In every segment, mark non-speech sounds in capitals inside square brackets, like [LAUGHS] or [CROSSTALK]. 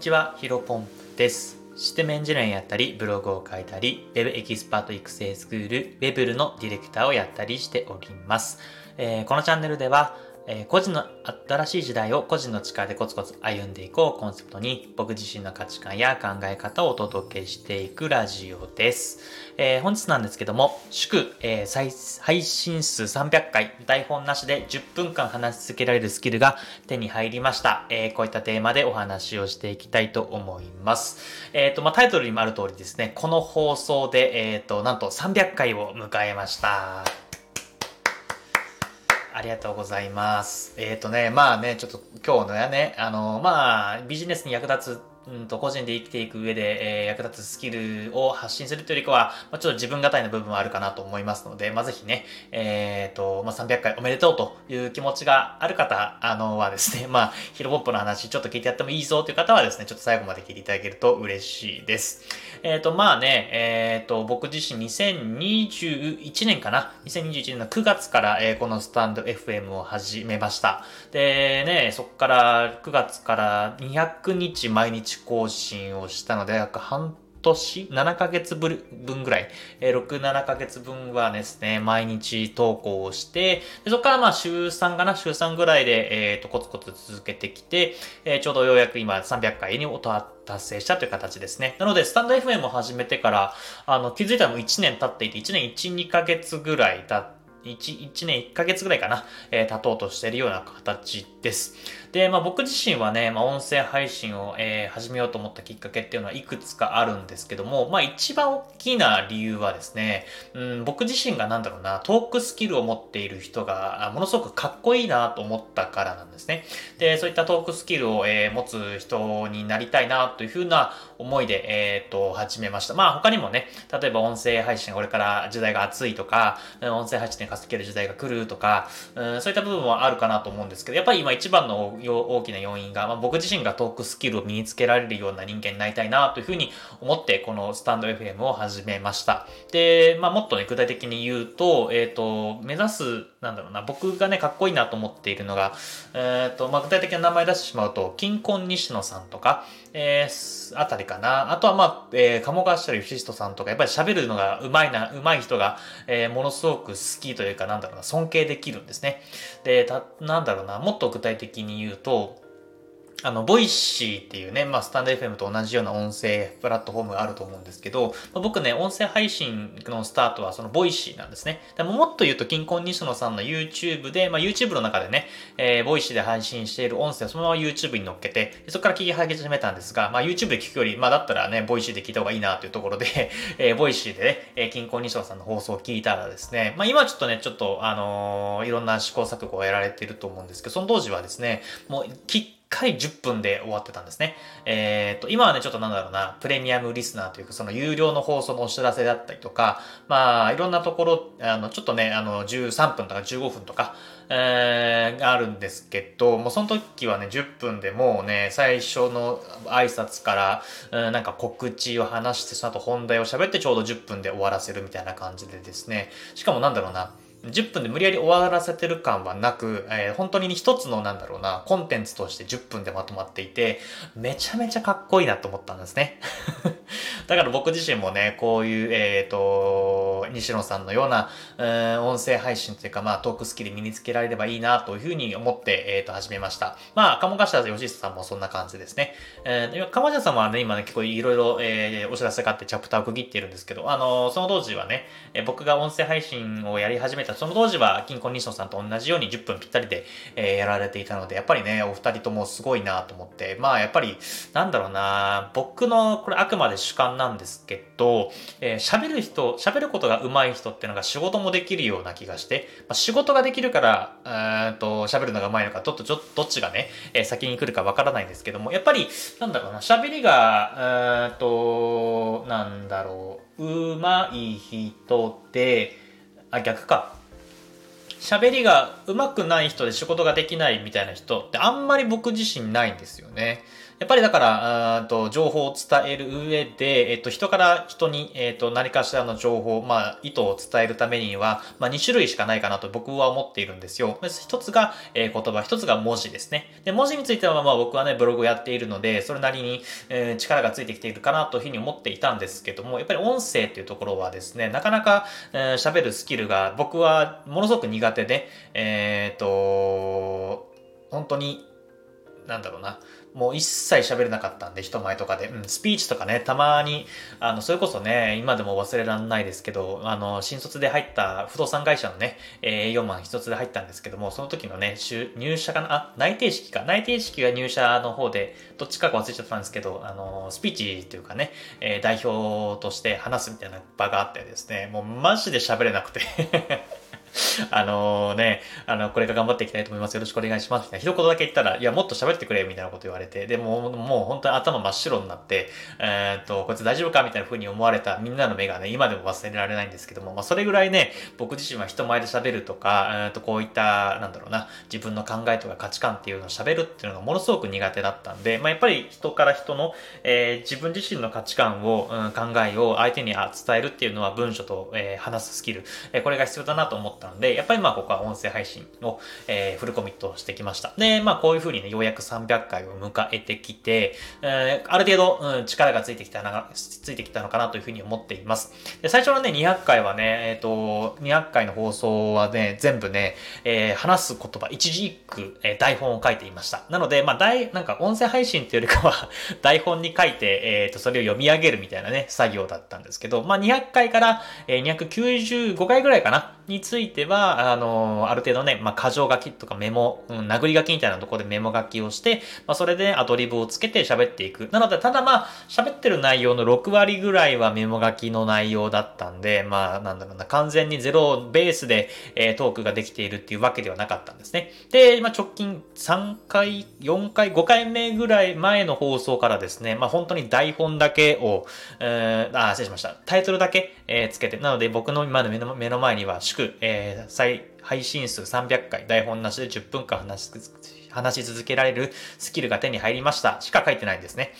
にちは、ヒロポンです。システムエンジニアやったり、ブログを書いたり、Web エキスパート育成スクール、Web ルのディレクターをやったりしております。えー、このチャンネルでは、えー、個人の新しい時代を個人の力でコツコツ歩んでいこうコンセプトに僕自身の価値観や考え方をお届けしていくラジオです。えー、本日なんですけども、祝、えー、配信数300回、台本なしで10分間話し続けられるスキルが手に入りました。え、こういったテーマでお話をしていきたいと思います。えっ、と、まあ、タイトルにもある通りですね、この放送で、えっ、と、なんと300回を迎えました。ありがとうございます。えっ、ー、とね、まあね、ちょっと今日のやね、あの、まあ、ビジネスに役立つうんと個人で生きていく上で、えー、役立つスキルを発信するというよりかは、まあ、ちょっと自分語りの部分はあるかなと思いますので、まあ、ぜひね、えっ、ー、と、まあ、300回おめでとうという気持ちがある方、あの、はですね、[LAUGHS] まあ、ヒロポップの話ちょっと聞いてやってもいいぞという方はですね、ちょっと最後まで聞いていただけると嬉しいです。えっ、ー、と、まあね、えっ、ー、と、僕自身2021年かな ?2021 年の9月から、えー、このスタンド FM を始めました。で、ね、そこから9月から200日毎日更新をしたので、約半年 ?7 ヶ月分ぐらい、えー、6、7ヶ月分はですね、毎日投稿をして、そこからまあ週3かな、週3ぐらいで、えっ、ー、と、コツコツ続けてきて、えー、ちょうどようやく今300回に達成したという形ですね。なので、スタンド FM を始めてから、あの、気づいたらもう1年経っていて、1年1、2ヶ月ぐらい経って、1、1年1ヶ月ぐらいかな、えー、経とうとしているような形です。で、まあ僕自身はね、まあ音声配信を、えー、始めようと思ったきっかけっていうのはいくつかあるんですけども、まあ一番大きな理由はですね、うん、僕自身がなんだろうな、トークスキルを持っている人がものすごくかっこいいなと思ったからなんですね。で、そういったトークスキルを、えー、持つ人になりたいなというふうな思いで、えっ、ー、と、始めました。まあ他にもね、例えば音声配信これから時代が熱いとか、音声配信稼げる時代が来るとか、うん、そういった部分はあるかなと思うんですけど、やっぱり今一番の大きな要因が、まあ、僕自身がトークスキルを身につけられるような人間になりたいなというふうに思って、このスタンド FM を始めました。で、まあ、もっとね、具体的に言うと、えっ、ー、と、目指す、なんだろうな、僕がね、かっこいいなと思っているのが、えっ、ー、と、まあ、具体的な名前出してしまうと、金婚西野さんとか、えー、あたりかな。あとは、まあ、えー、鴨川下吉人さんとか、やっぱり喋るのが上手いな、上手い人が、えー、ものすごく好きというか、なんだろうな、尊敬できるんですね。で、た、なんだろうな、もっと具体的に言うと、あの、ボイシーっていうね、まあ、スタンド FM と同じような音声プラットフォームがあると思うんですけど、まあ、僕ね、音声配信のスタートはそのボイシーなんですね。でももっと言うと、キンコン西野さんの YouTube で、まあ、YouTube の中でね、えー、ボイシーで配信している音声をそのまま YouTube に乗っけて、そこから聞き始めたんですが、まあ、YouTube で聞くより、まあ、だったらね、ボイシーで聞いた方がいいなというところで [LAUGHS] えー、ボイシーでね、えー、キンコン西野さんの放送を聞いたらですね、まあ、今ちょっとね、ちょっと、あのー、いろんな試行錯誤をやられていると思うんですけど、その当時はですね、もう、かり10分で終わってたんですね。えっ、ー、と、今はね、ちょっとなんだろうな、プレミアムリスナーというか、その有料の放送のお知らせだったりとか、まあ、いろんなところ、あの、ちょっとね、あの、13分とか15分とか、えー、あるんですけど、もうその時はね、10分でもうね、最初の挨拶から、うん、なんか告知を話して、その後本題を喋ってちょうど10分で終わらせるみたいな感じでですね、しかもなんだろうな、10分で無理やり終わらせてる感はなく、えー、本当に一つのなんだろうな、コンテンツとして10分でまとまっていて、めちゃめちゃかっこいいなと思ったんですね。[LAUGHS] だから僕自身もね、こういう、えっ、ー、と、西野さんのような、えー、音声配信というか、まあ、トークスキル身につけられればいいなというふうに思って、えっ、ー、と、始めました。まあ、鴨頭義久さんもそんな感じですね。えー、鴨頭さんはね、今ね、結構いろいろ、えー、お知らせがあってチャプターを区切ってるんですけど、あのその当時はね、え僕が音声配信をやり始めたその当時は、金婚西野さんと同じように10分ぴったりで、えー、やられていたので、やっぱりね、お二人ともすごいなと思って、まあやっぱり、なんだろうな、僕の、これあくまで主観なんですけど、えー、喋る人、喋ることが上手い人っていうのが仕事もできるような気がして、まあ、仕事ができるから、えー、と、喋るのが上手いのか、ちょっとちょどっちがね、えー、先に来るかわからないんですけども、やっぱり、なんだろうな、喋りが、えー、と、なんだろう、上手い人で、あ、逆か。喋りが上手くない人で仕事ができないみたいな人ってあんまり僕自身ないんですよね。やっぱりだから、と情報を伝える上で、えっと、人から人に、えっと、何かしらの情報、まあ、意図を伝えるためには、まあ、2種類しかないかなと僕は思っているんですよ。一つが、えー、言葉、一つが文字ですね。で、文字については、まあ、僕はね、ブログをやっているので、それなりに、えー、力がついてきているかなというふうに思っていたんですけども、やっぱり音声っていうところはですね、なかなか喋、えー、るスキルが僕はものすごく苦手で、えっ、と、本当に、なんだろうな、もう一切喋れなかったんで、人前とかで。うん、スピーチとかね、たまに、あの、それこそね、今でも忘れらんないですけど、あの、新卒で入った不動産会社のね、営業マン一つで入ったんですけども、その時のね、入社かな？あ、内定式か。内定式が入社の方で、どっちか忘れちゃったんですけど、あの、スピーチというかね、え、代表として話すみたいな場があってですね、もうマジで喋れなくて [LAUGHS] あのね、あの、これから頑張っていきたいと思います。よろしくお願いします。一言だけ言ったら、いや、もっと喋ってくれ、みたいなこと言われて、で、も、もう本当に頭真っ白になって、えー、っと、こいつ大丈夫か？みたいな風に思われたみんなの目がね、今でも忘れられないんですけども、まあ、それぐらいね、僕自身は人前で喋るとか、えー、っと、こういった、なんだろうな、自分の考えとか価値観っていうのを喋るっていうのがものすごく苦手だったんで、まあ、やっぱり人から人の、えー、自分自身の価値観を、うん、考えを相手に伝えるっていうのは文書と、えー、話すスキル、えー、これが必要だなと思ってたんで、やっぱりまあ、ここは音声配信を、えー、フルコミットしてきました。で、まあこういう風にね、ようやく300回を迎えてきて、えー、ある程度、うん、力がついてきたな、ついてきたのかなという風に思っています。で、最初のね、200回はね、えっ、ー、と、200回の放送はね、全部ね、えー、話す言葉、一字一句、えー、台本を書いていました。なので、まあ、大、なんか音声配信っていうよりかは [LAUGHS] 台本に書いて、えっ、ー、と、それを読み上げるみたいなね、作業だったんですけど、まあ、200回から、えー、295回ぐらいかな、については、あの、ある程度ね、まあ、箇条書きとかメモ、うん、殴り書きみたいなところでメモ書きをして、まあ、それでアドリブをつけて喋っていく。なので、ただまあ、喋ってる内容の6割ぐらいはメモ書きの内容だったんで、まあ、なんだろうな、完全にゼロベースで、えー、トークができているっていうわけではなかったんですね。で、まあ、直近3回、4回、5回目ぐらい前の放送からですね、まあ、本当に台本だけを、えー、あ、失礼しました。タイトルだけ、えー、つけて、なので僕の今の目の前には祝、えー、再配信数300回、台本なしで10分間話し話し続けられるスキルが手に入りましたしか書いてないんですね。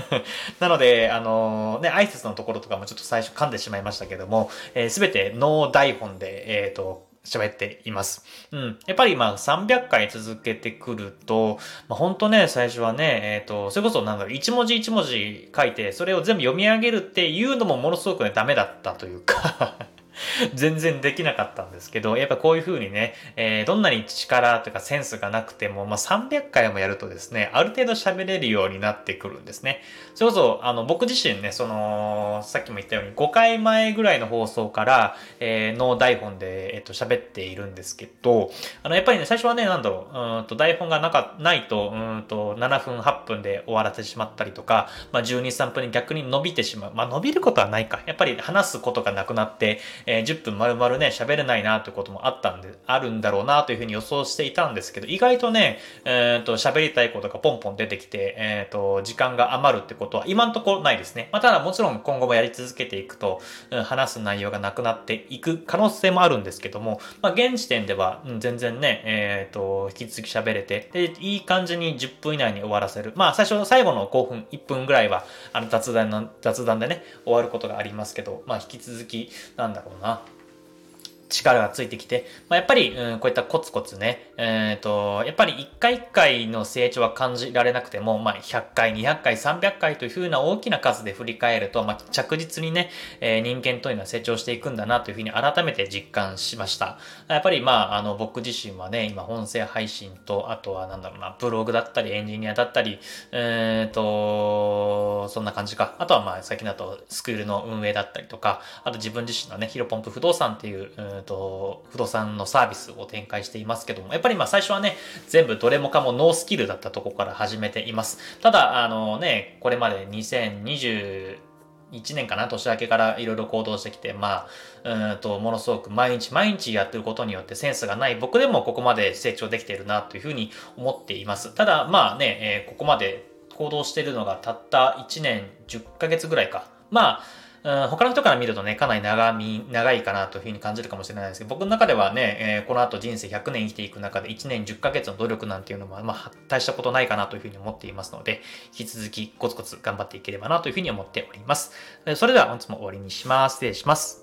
[LAUGHS] なので、あのー、ね、挨拶のところとかもちょっと最初噛んでしまいましたけども、す、えー、べ、てノー台本で、えっ、ー、と、喋っています。うん。やっぱりまあ300回続けてくると、まあ本当ね、最初はね、えっ、ー、と、それこそなんだろう、一文字一文字書いて、それを全部読み上げるっていうのもものすごくね、ダメだったというか [LAUGHS] 全然できなかったんですけど、やっぱこういう風にね、えー、どんなに力とかセンスがなくても、まあ、300回もやるとですね、ある程度喋れるようになってくるんですね。それこそ、あの、僕自身ね、その、さっきも言ったように5回前ぐらいの放送から、えー、の台本で、えっ、と、喋っているんですけど、あの、やっぱりね、最初はね、なんだろう、うんと、台本がなか、ないと、うんと、7分、8分で終わらせてしまったりとか、まあ、12、3分に逆に伸びてしまう。まあ、伸びることはないか。やっぱり話すことがなくなって、えー、10分丸々ね、喋れないなということもあったんで、あるんだろうなというふうに予想していたんですけど、意外とね、えっ、ー、と、喋りたいことがポンポン出てきて、えっ、ー、と、時間が余るってことは今んところないですね。まあ、ただもちろん今後もやり続けていくと、うん、話す内容がなくなっていく可能性もあるんですけども、まあ、現時点では、うん、全然ね、えっ、ー、と、引き続き喋れて、で、いい感じに10分以内に終わらせる。まあ、最初、最後の5分、1分ぐらいは、あの、雑談の、雑談でね、終わることがありますけど、まあ、引き続き、なんだろうな、力がついてきて、まあ、やっぱり、うん、こういったコツコツね、えっ、ー、と、やっぱり1回1回の成長は感じられなくても、まあ、100回、200回、300回というふうな大きな数で振り返ると、まあ、着実にね、えー、人間というのは成長していくんだなというふうに改めて実感しました。やっぱり、まあ、あの、僕自身はね、今、音声配信と、あとは、なんだろうな、ブログだったり、エンジニアだったり、えっ、ー、と、そんな感じか。あとは、まあ、最近だと、スクールの運営だったりとか、あと自分自身のね、ヒロポンプ不動産っていう、うんと、不動産のサービスを展開していますけども、やっぱりまあ最初はね、全部どれもかもノースキルだったとこから始めています。ただ、あのね、これまで2020 1年かな、年明けからいろいろ行動してきて、まあ、うんと、ものすごく毎日毎日やってることによってセンスがない僕でもここまで成長できているなというふうに思っています。ただ、まあね、えー、ここまで行動してるのがたった1年10ヶ月ぐらいか。まあ、うん、他の人から見るとね、かなり長み、長いかなというふうに感じるかもしれないですけど、僕の中ではね、えー、この後人生100年生きていく中で1年10ヶ月の努力なんていうのも、まあ、大したことないかなというふうに思っていますので、引き続きコツコツ頑張っていければなというふうに思っております。それでは本日も終わりにします。失礼します。